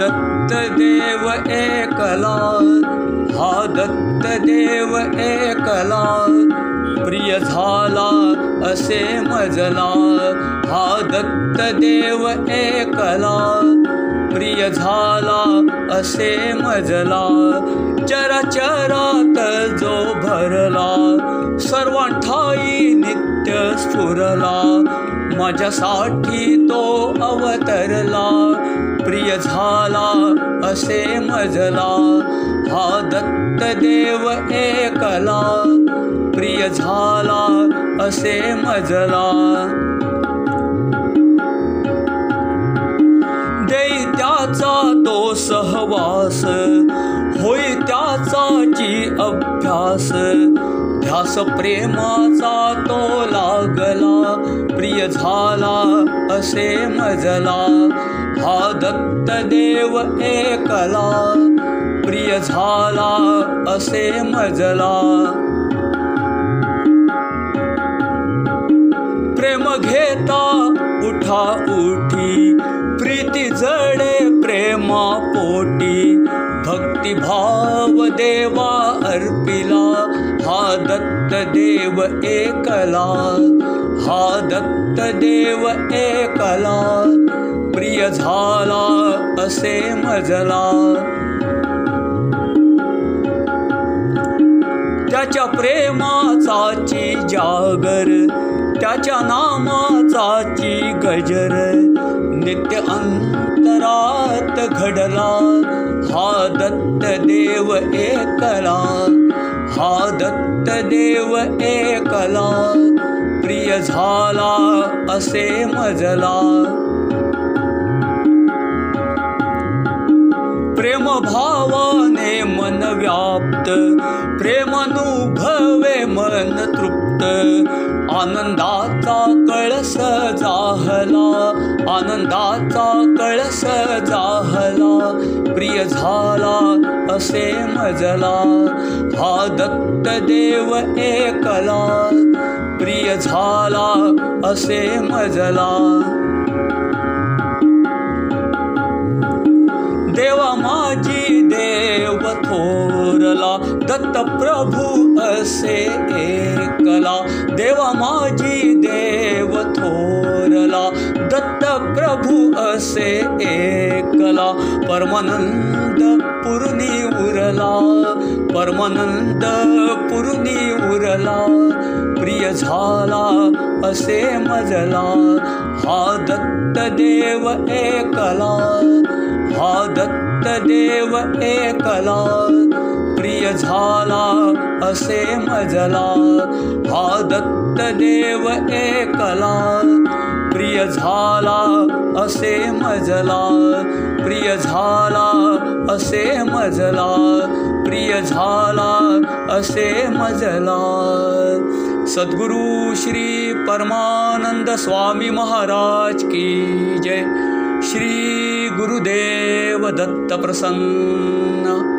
दत्तदेव एकला हा दत्तदेव एकला प्रिय झाला असे मजला हा दत्तदेव एकला प्रिय झाला असे मजला चराचरात जो भरला, सर्वांठाई स्फुरला माझ्यासाठी तो अवतरला प्रिय झाला असे मजला हा दत्तदेव एकला प्रिय झाला असे मजला. त्याचा तो सहवास होई त्याचाची अभ्यास ध्यास प्रेमाचा तो लागला प्रिय झाला असे मजला. हा दत्तदेव एकला प्रिय झाला असे मजला. प्रेम घेता उठा उठी प्रीती जडे प्रेमा पोटी भक्तिभाव देवा अर्पिला हा दत्त देव एकला हा दत्त देव एकला प्रिय झाला असे मजला. त्याच्या प्रेमाचाची जागर त्याच्या नामाचाची गजर नित्य अंतरात घडला हा दत्त देव एकला हा दत्त देव एकला प्रिय झाला असे मजला। प्रेम भावाने मन व्याप्त प्रेमानुभवे मन तृप्त आनंदाचा कळस जाहला आनंदाचा कळस जाहला प्रिय झाला असे मजला. हा दत्त देव एकला प्रिय झाला असे मजला. देवा माझी देव थोरला दत्त प्रभू असे एकला. देवा माझी देव असे एकला, परमानंद पुरनी उरला, परमानंद पुरनी उरला, प्रिय झाला असे मजला, हा दत्त देव एकला, हा दत्त देव एकला, प्रिय झाला असे मजला, हा दत्त देव एकला प्रिय झाला असे मजला. प्रिय झाला असे मजला. प्रिय झाला असे मजला. सद्गुरु श्री परमानंद स्वामी महाराज की जय. श्री गुरुदेव दत्त प्रसन्न